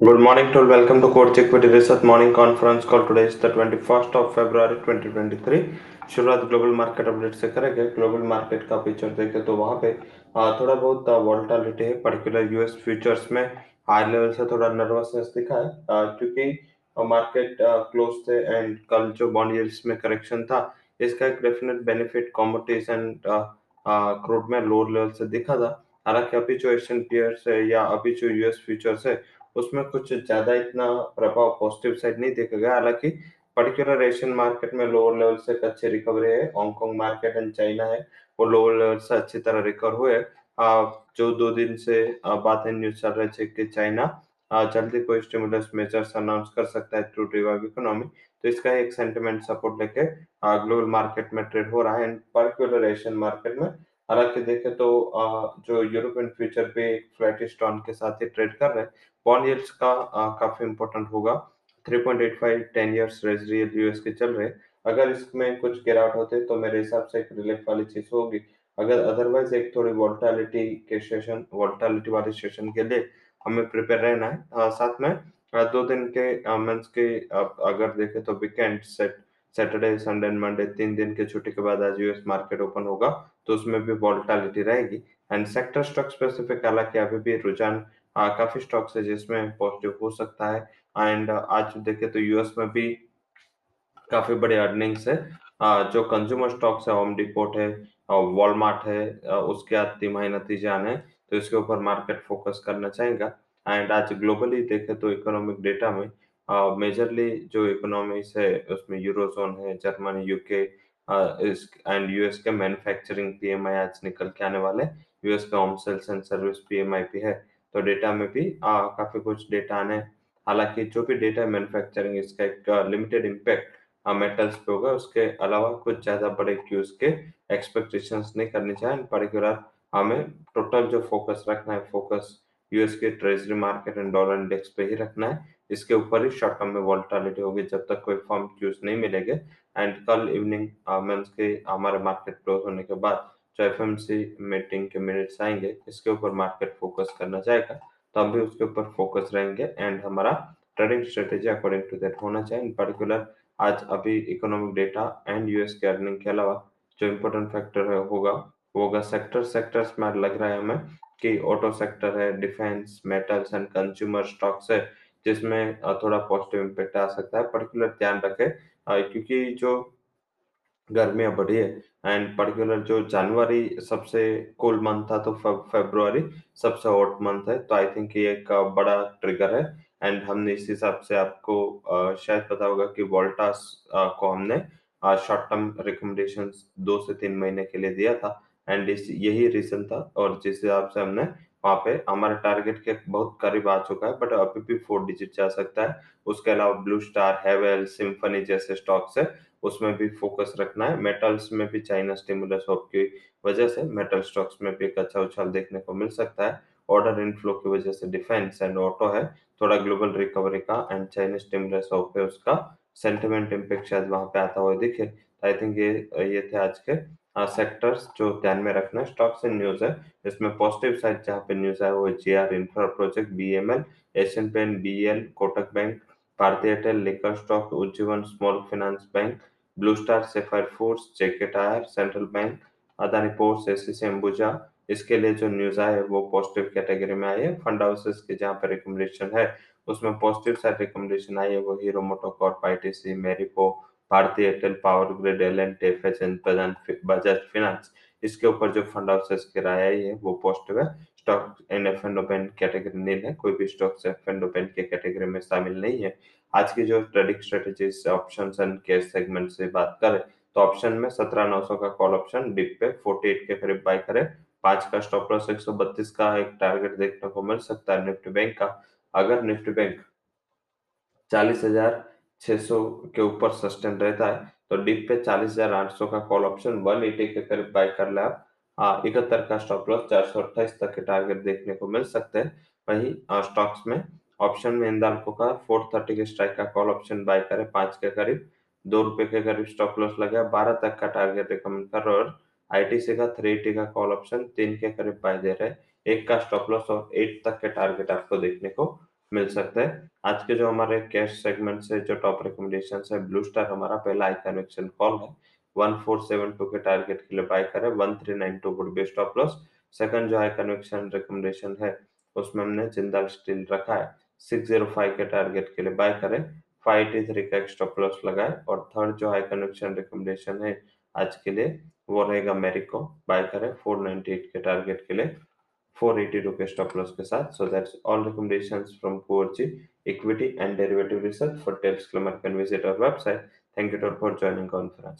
Good morning to all. Welcome to Coach Equity Research Morning Conference Call. Today is the 21st of February 2023. शुरुआत global market update से करेंगे global market का picture देखें तो वहाँ पे थोड़ा बहुत वॉल्टालिटी है पर्टिकुलर यूएस फ्यूचर्स में हाई लेवल से थोड़ा नर्वसनेस दिखा है क्योंकि मार्केट क्लोज थे एंड कल जो बॉन्ड यील्ड्स में करेक्शन था, इसका एक definite benefit commodities and crude में लोअर लेवल से दिखा था हालाँकि अभी जो एशियन पेयर्स है या अभी जो यूएस फ्यूचर्स है उसमें कुछ ज़्यादा इतना प्रभाव पॉजिटिव साइड नहीं देखा गया। हालाँकि पर्टिकुलर एशियन मार्केट में लोअर लेवल से अच्छी रिकवरी है। हांगकांग मार्केट एंड चाइना है। वो लोअर लेवल से अच्छी तरह रिकवर हुए। जो दो दिन से बातें न्यूज़ चल रहे थे कि चाइना जल्दी कोई स्टिमुलस मेजर्स अनाउंस कर सकता है टू रिवाइव इकोनॉमी तो इसका एक सेंटिमेंट सपोर्ट लेके ग्लोबल मार्केट में ट्रेड हो रहा है। एंड पर्टिकुलर एशियन मार्केट में हालाँकि देखें तो जो यूरोपियन फ्यूचर पे फ्लैटिश टॉन के साथ ही ट्रेड कर रहे हैं बॉन्ड यील्ड्स का काफ़ी इंपॉर्टेंट होगा। 3.85 10 इयर्स ट्रेजरी यूएस के चल रहे अगर इसमें कुछ गिरावट होते तो मेरे हिसाब से एक रिलीफ वाली चीज़ होगी। अगर अदरवाइज़ एक थोड़ी वोल्टालिटी के सेशन वोल्टालिटी वाले सेशन के लिए हमें प्रिपेयर रहना है। आ, साथ में आ, दो दिन के मंथ के अगर देखें तो weekend set Saturday Sunday and Monday तीन दिन के छुट्टी के बाद आज यूएस मार्केट ओपन होगा। तो उसमें भी वॉल्टालिटी रहेगी। एंड सेक्टर स्टॉक स्पेसिफिक हालाँकि अभी भी रुझान काफ़ी स्टॉक्स है जिसमें पॉजिटिव हो सकता है। एंड आज देखें तो यूएस में भी काफ़ी बड़े अर्निंग्स है। जो कंज्यूमर स्टॉक्स है होम डिपोट है वॉलमार्ट है उसके आज तिमाही नतीजे आने तो इसके ऊपर मार्केट फोकस करना चाहेगा। एंड आज ग्लोबली देखे तो इकोनॉमिक डेटा में मेजरली जो इकोनॉमीज है, उसमें यूरोजोन है जर्मनी यूके एंड यूएस के मैन्युफैक्चरिंग पीएमआई आज निकल के आने वाले यूएस का home sales and service PMI भी है तो डेटा में भी आ, काफ़ी कुछ डेटा आने हालाँकि जो भी डेटा मैन्युफैक्चरिंग इसका एक लिमिटेड इम्पैक्ट मेटल्स पे होगा। उसके अलावा कुछ ज़्यादा बड़े क्यूज के एक्सपेक्टेशंस नहीं करनी चाहिए। पर्टिकुलर हमें टोटल जो फोकस रखना है फोकस यूएस के treasury market and dollar index पे ही रखना है। इसके ऊपर ही शॉर्ट टर्म में वॉल्टालिटी होगी। जब तक कोई फॉर्म क्यूज नहीं मिलेंगे एंड कल इवनिंग मीन्स के, हमारे मार्केट क्लोज होने के बाद जो एफएमसी मीटिंग के मिनट्स आएँगे, इसके ऊपर मार्केट फोकस करना चाहेगा तो हम भी उसके ऊपर फोकस रहेंगे एंड हमारा trading strategy according to that होना चाहिए। इन पर्टिकुलर आज अभी इकोनॉमिक डेटा एंड यूएस के अर्निंग के अलावा जो इम्पोर्टेंट फैक्टर है, होगा, वो होगा सेक्टर सेक्टर्स में लग रहा है हमें कि ऑटो सेक्टर है defence metals and consumer stocks है। जिसमें थोड़ा पॉजिटिव इम्पेक्ट आ सकता है पर्टिकुलर ध्यान रखें। क्योंकि जो गर्मियाँ बढ़ी है एंड पर्टिकुलर जो जनवरी सबसे कोल्ड मंथ था तो फेब्रुआरी सबसे हॉट मंथ है तो आई थिंक ये एक बड़ा ट्रिगर है। एंड हमने इस हिसाब से आपको शायद पता होगा कि वोल्टास को हमने शॉर्ट टर्म रिकमेंडेशन दो से तीन महीने के लिए दिया था। एंड इस, यही रीजन था, और जिस हिसाब से हमने वहाँ पे। हमारे टारगेट के बहुत करीब आ चुका है बट अभी भी फोर डिजिट जा सकता है। उसके अलावा ब्लू स्टार हेवेल सिम्फनी जैसे स्टॉक्स है, उसमें भी फोकस रखना है। मेटल्स में भी चाइना स्टिमुलस होप की वजह से मेटल स्टॉक्स में भी एक अच्छा उछाल देखने को मिल सकता है। ऑर्डर इनफ्लो की वजह से डिफेंस एंड ऑटो है। थोड़ा ग्लोबल रिकवरी का एंड चाइनीज़ स्टिमुलस होप है उसका सेंटिमेंट इम्पेक्ट शायद वहाँ पे आता हुआ दिखे। आई थिंक ये ये थे आज के सेक्टर्स जो ध्यान में रखना है स्टॉक्स एंड न्यूज़ है। इसमें पॉजिटिव साइड जहाँ पे न्यूज़ है वो G R infra project B M L Asian Paints B L Kotak bank Bharti Airtel liquor stock Ujjivan small finance bank Blue Star Sapphire Foods JK tyre Central Bank Adani ports ACC Ambuja इसके लिए जो news आए वो positive category में आई है। Fund houses के जहाँ पे रिकमेंडेशन है, उसमें पॉजिटिव साइड रिकमेंडेशन आई है, वो hero MotoCorp ITC Marico Bharti Airtel Power Grid, L and टेफएच Bajaj finance, इसके ऊपर जो फंड हाउसेस की राय है वो पॉजिटिव है stock in F and O ban category नहीं है, कोई भी stock F and O ban के कैटेगरी में शामिल नहीं है। आज की जो trading strategies option and cash segment से बात करें तो ऑप्शन में सत्रह नौ सौ का कॉल ऑप्शन डिप पे फोर्टी एट के करीब बाय करें। पाँच का स्टॉप लॉस एक सौ बत्तीस का एक टारगेट देखने को मिल सकता है निफ्टी बैंक का। अगर निफ्टी बैंक चालीस हज़ार छह सौ के ऊपर सस्टेन रहता है। तो डिप पे चालीस हज़ार आठ सौ का कॉल ऑप्शन वन एटी के करीब बाय कर ले आप। इकहत्तर का स्टॉप लॉस चार सौ अट्ठाईस तक के टारगेट देखने को मिल सकते हैं। वही स्टॉक्स में ऑप्शन में इंदाल्को का फोर थर्टी के स्ट्राइक का कॉल ऑप्शन बाय करे। पाँच के करीब, दो रुपए के करीब स्टॉप लॉस लगा। बारह तक का टारगेट रिकमेंड कर रहे और आईटीसी का थ्री एटी का कॉल ऑप्शन तीन के करीब बाय दे रहे एक का स्टॉप लॉस और एट तक के टारगेट आपको देखने को मिल सकता है। आज के जो हमारे कैश सेगमेंट से जो टॉप रिकमेंडेशन है ब्लू स्टार हमारा पहला आई कन्वेक्शन कॉल है। 1472 के टारगेट के लिए बाय करें 1392 would be stop loss second जो हाई कन्वेक्शन रिकमेंडेशन है, उसमें हमने जिंदाल स्टील रखा है। 605 के टारगेट के लिए बाय करें 583 का स्टॉप लॉस लगाए और थर्ड जो हाई कन्वेक्शन रिकमेंडेशन है आज के लिए, वो रहेगा मेरिको बाय करें 498 के टारगेट के लिए। 480 रुपए स्टॉप लॉस के साथ so that's all recommendations from Coorji equity and derivative research for disclaimer can visit our website thank you for joining conference